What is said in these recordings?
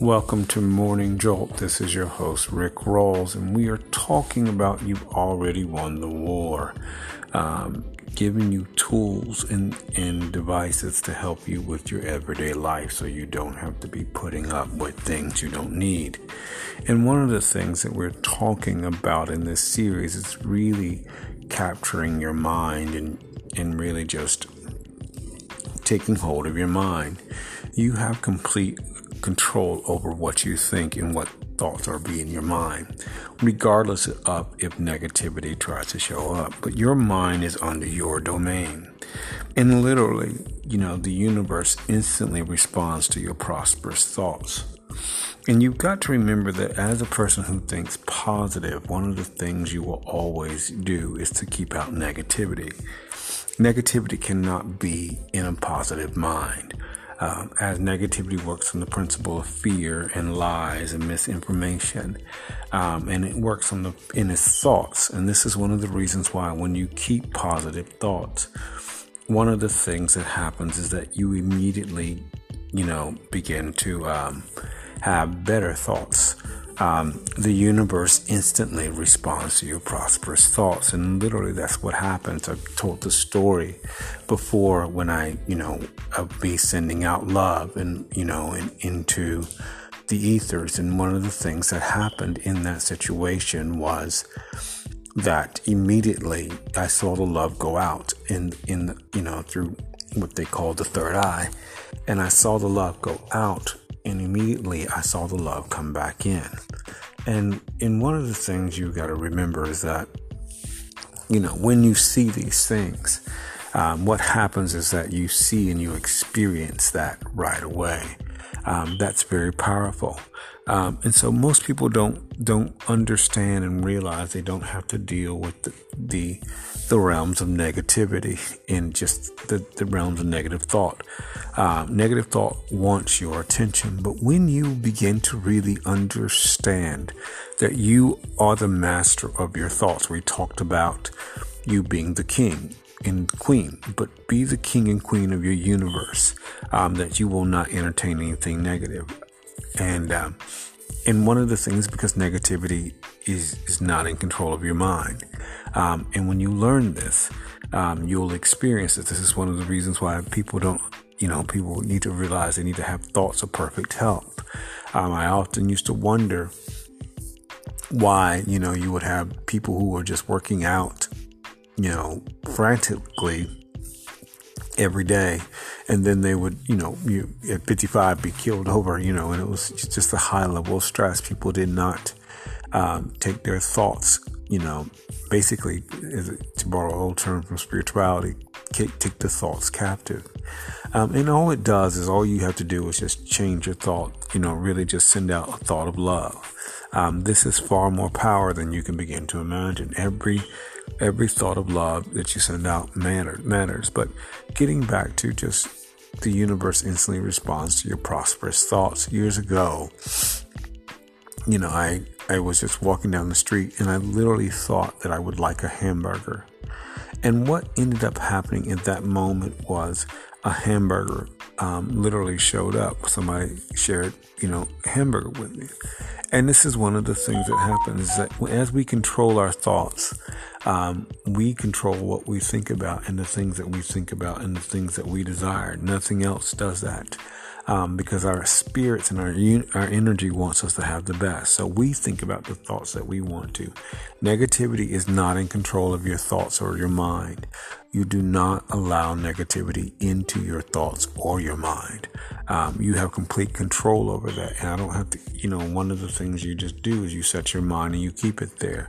Welcome to Morning Jolt. This is your host, Rick Rawls, and we are talking about You've Already Won the War, um, giving you tools and, and devices to help you with your everyday life so you don't have to be putting up with things you don't need. And one of the things that we're talking about in this series is really capturing your mind and, and really just taking hold of your mind. You have complete control over what you think and what thoughts are being in your mind, regardless of if negativity tries to show up. But your mind is under your domain. And literally, you know, the universe instantly responds to your prosperous thoughts. And you've got to remember that as a person who thinks positive, one of the things you will always do is to keep out negativity. Negativity cannot be in a positive mind um, as negativity works on the principle of fear and lies and misinformation, um, and it works on the in its thoughts. And this is one of the reasons why when you keep positive thoughts, one of the things that happens is that you immediately, you know, begin to um, have better thoughts um, the universe instantly responds to your prosperous thoughts. And literally, that's what happens. I've told the story before when I, you know, me sending out love and, you know, in, into the ethers. And one of the things that happened in that situation was that immediately I saw the love go out in, in, you know, through what they call the third eye. And I saw the love go out and immediately I saw the love come back in. And and one of the things you got to remember is that you know when you see these things, um, what happens is that you see and you experience that right away. Um, that's very powerful. Um, and so most people don't don't understand and realize they don't have to deal with the the, the realms of negativity and just the, the realms of negative thought. Uh, negative thought wants your attention, but when you begin to really understand that you are the master of your thoughts, we talked about you being the king and queen, but be the king and queen of your universe. Um, that you will not entertain anything negative, and um, and one of the things because negativity is is not in control of your mind, um, and when you learn this, um, you'll experience it. This is one of the reasons why people don't. You know, people need to realize they need to have thoughts of perfect health. Um, I often used to wonder why, you know, you would have people who are just working out you know, frantically every day. And then they would, you know, you at 55 be killed over, you know, and it was just a high level of stress. People did not um, take their thoughts, you know, basically, to borrow an old term from spirituality, take the thoughts captive. Um, and all it does is all you have to do is just change your thought, you know, really just send out a thought of love. Um, this is far more power than you can begin to imagine. Every every thought of love that you send out matter, matters. But getting back to just the universe instantly responds to your prosperous thoughts. Years ago, you know, I, I was just walking down the street and I literally thought that I would like a hamburger. And what ended up happening at that moment was a hamburger um, literally showed up. Somebody shared, you know, hamburger with me. And this is one of the things that happens that as we control our thoughts, um, we control what we think about and the things that we think about and the things that we desire. Nothing else does that. Um, because our spirits and our our energy wants us to have the best. So we think about the thoughts that we want to. Negativity is not in control of your thoughts or your mind. You do not allow negativity into your thoughts or your mind. Um, you have complete control over that. And I don't have to, you know, one of the things you just do is you set your mind and you keep it there.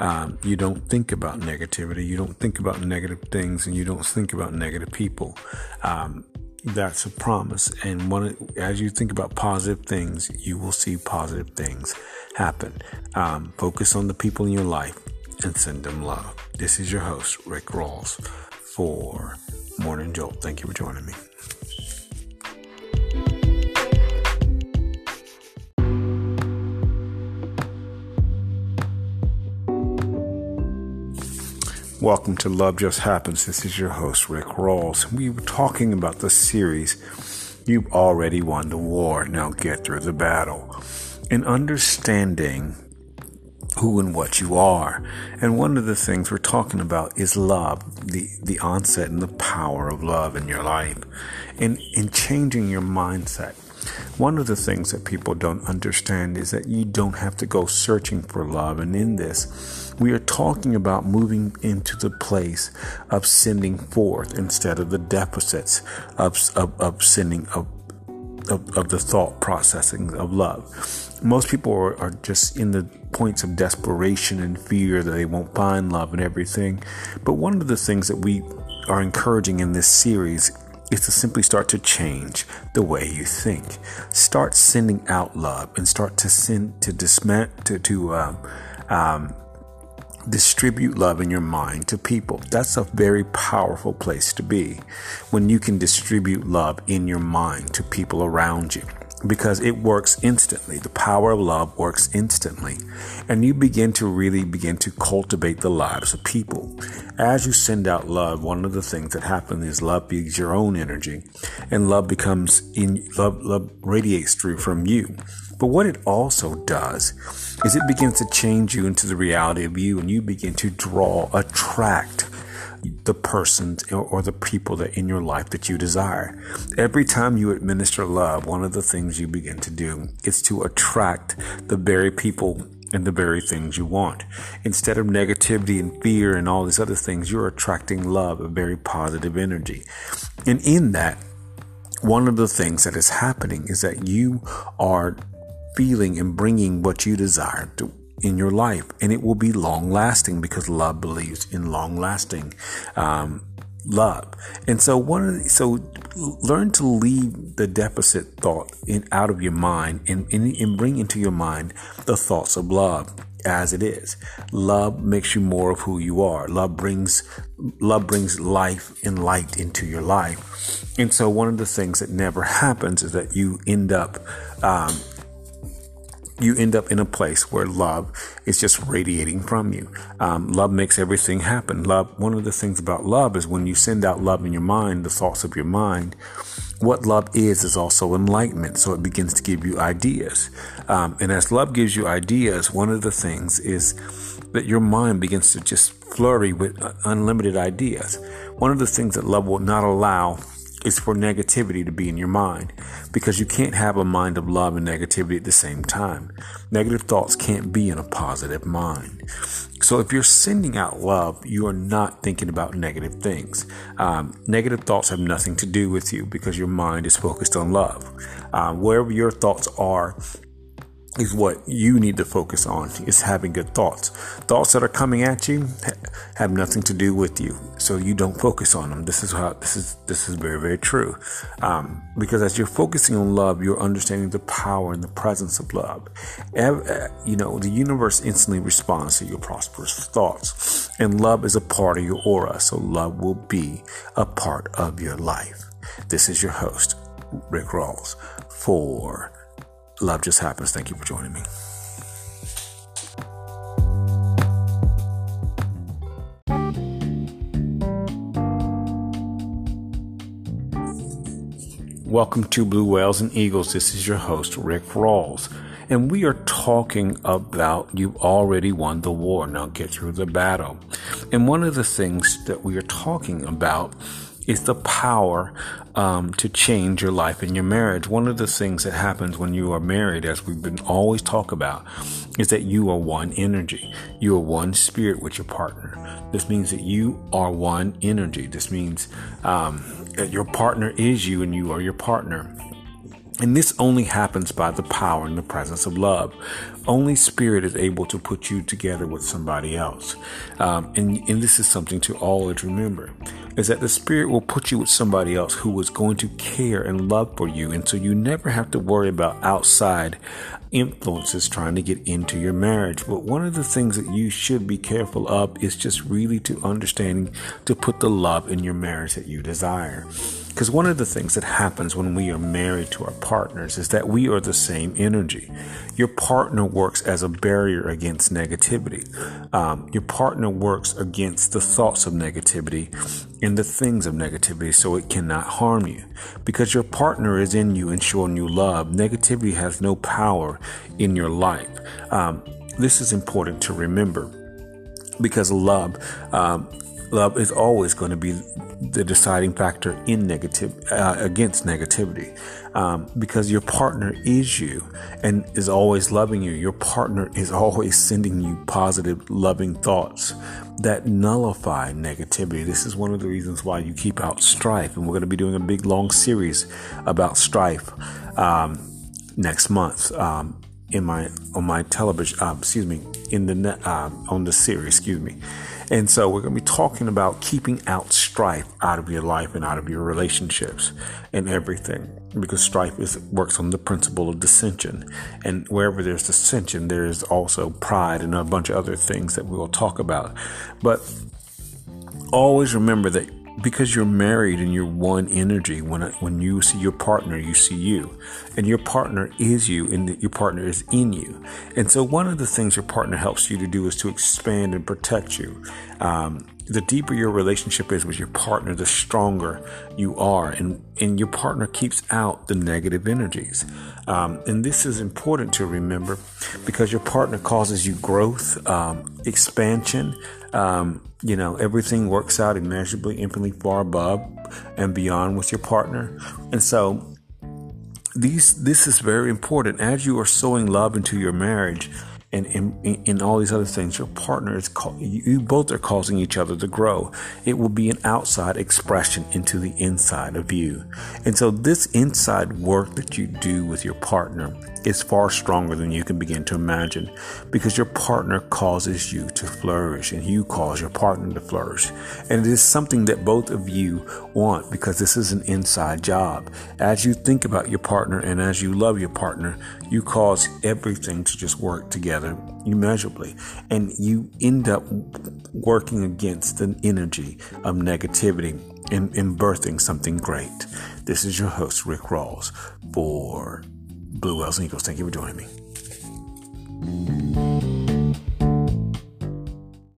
Um, you don't think about negativity. You don't think about negative things and you don't think about negative people. Um, that's a promise. And one, as you think about positive things, you will see positive things happen. Um, focus on the people in your life and send them love. This is your host, Rick Rawls, for Morning Jolt. Thank you for joining me. Welcome to Love Just Happens. This is your host, Rick Rawls. We were talking about the series, you've already won the war. Now get through the battle. And understanding who and what you are. And one of the things we're talking about is love, the, the onset and the power of love in your life. And in changing your mindset. One of the things that people don't understand is that you don't have to go searching for love. And in this, we are talking about moving into the place of sending forth instead of the deficits of, of, of sending of, of, of the thought processing of love most people are, are, just in the points of desperation and fear that they won't find love and everything. But one of the things that we are encouraging in this series is to simply start to change the way you think. Start sending out love and start to send to dismant to to um, um, distribute love in your mind to people. That's a very powerful place to be when you can distribute love in your mind to people around you because it works instantly. The power of love works instantly. And you begin to really begin to cultivate the lives of people. As you send out love, one of the things that happens is love becomes your own energy and love becomes in love, love radiates through from you. But what it also does is it begins to change you into the reality of you and you begin to draw, attract the persons or the people that in your life that you desire. Every time you administer love, one of the things you begin to do is to attract the very people and the very things you want. Instead of negativity and fear and all these other things, you're attracting love, a very positive energy. And in that, one of the things that is happening is that you are feeling and bringing what you desire to in your life and it will be long lasting because love believes in long lasting um, love. And so one the, so learn to leave the deficit thought in out of your mind and, and, and bring into your mind the thoughts of love as it is. Love makes you more of who you are. Love brings love brings life and light into your life. And so one of the things that never happens is that you end up um, you end up in a place where love is just radiating from you. Um, love makes everything happen. Love, one of the things about love is when you send out love in your mind, the thoughts of your mind, what love is, is also enlightenment. So it begins to give you ideas. Um, and as love gives you ideas, one of the things is that your mind begins to just flurry with uh, unlimited ideas. One of the things that love will not allow is for negativity to be in your mind because you can't have a mind of love and negativity at the same time. Negative thoughts can't be in a positive mind. So if you're sending out love, you are not thinking about negative things. Um, negative thoughts have nothing to do with you because your mind is focused on love. Um, wherever your thoughts are, is what you need to focus on is having good thoughts. Thoughts that are coming at you have nothing to do with you so you don't focus on them. This is how this is this is very very true. Um, because as you're focusing on love you're understanding the power and the presence of love. Uh, you know the universe instantly responds to your prosperous thoughts. And love is a part of your aura so love will be a part of your life. This is your host rick rawls for Love Just Happens. Thank you for joining me. Welcome to Blue Whales and Eagles. This is your host, Rick Rawls. And we are talking about you've already won the war. Now get through the battle. And one of the things that we are talking about is the power um, to change your life and your marriage. One of the things that happens when you are married, as we've been always talk about, is that you are one energy. You are one spirit with your partner. This means that you are one energy. This means um, that your partner is you and you are your partner. And this only happens by the power and the presence of love. Only spirit is able to put you together with somebody else. Um, and, and this is something to always remember is that the spirit will put you with somebody else who is going to care and love for you. And so you never have to worry about outside influences trying to get into your marriage. But one of the things that you should be careful of is just really to understanding to put the love in your marriage that you desire. Because one of the things that happens when we are married to our partners is that we are the same energy. Your partner works as a barrier against negativity. Um, your partner works against the thoughts of negativity and the things of negativity so it cannot harm you. Because your partner is in you and showing you love, negativity has no power in your life. Um, this is important to remember because love um, love is always going to be the deciding factor in negative uh, against negativity. Um, because your partner is you and is always loving you. Your partner is always sending you positive loving thoughts that nullify negativity. This is one of the reasons why you keep out strife and we're going to be doing a big long series about strife. Um, next month um, in my on my television uh, excuse me in the uh, on the series excuse me and so we're going to be talking about keeping out strife out of your life and out of your relationships and everything because strife is works on the principle of dissension. And wherever there's dissension, there is also pride and a bunch of other things that we will talk about. But always remember that because you're married and you're one energy when when you see your partner you see you. And your partner is you and your partner is in you. And so one of the things your partner helps you to do is to expand and protect you um, the deeper your relationship is with your partner the stronger you are and and your partner keeps out the negative energies. Um, and this is important to remember because your partner causes you growth um, expansion. Um, you know, everything works out immeasurably, infinitely far above and beyond with your partner. And so these this is very important. As you are sowing love into your marriage and in, all these other things, your partner is you both are causing each other to grow. It will be an outside expression into the inside of you. And so this inside work that you do with your partner is far stronger than you can begin to imagine because your partner causes you to flourish and you cause your partner to flourish. And it is something that both of you want because this is an inside job. As you think about your partner and as you love your partner, you cause everything to just work together immeasurably. And you end up working against the energy of negativity and, and birthing something great. This is your host, Rick Rawls, for Blue Wells Eagles. Thank you for joining me.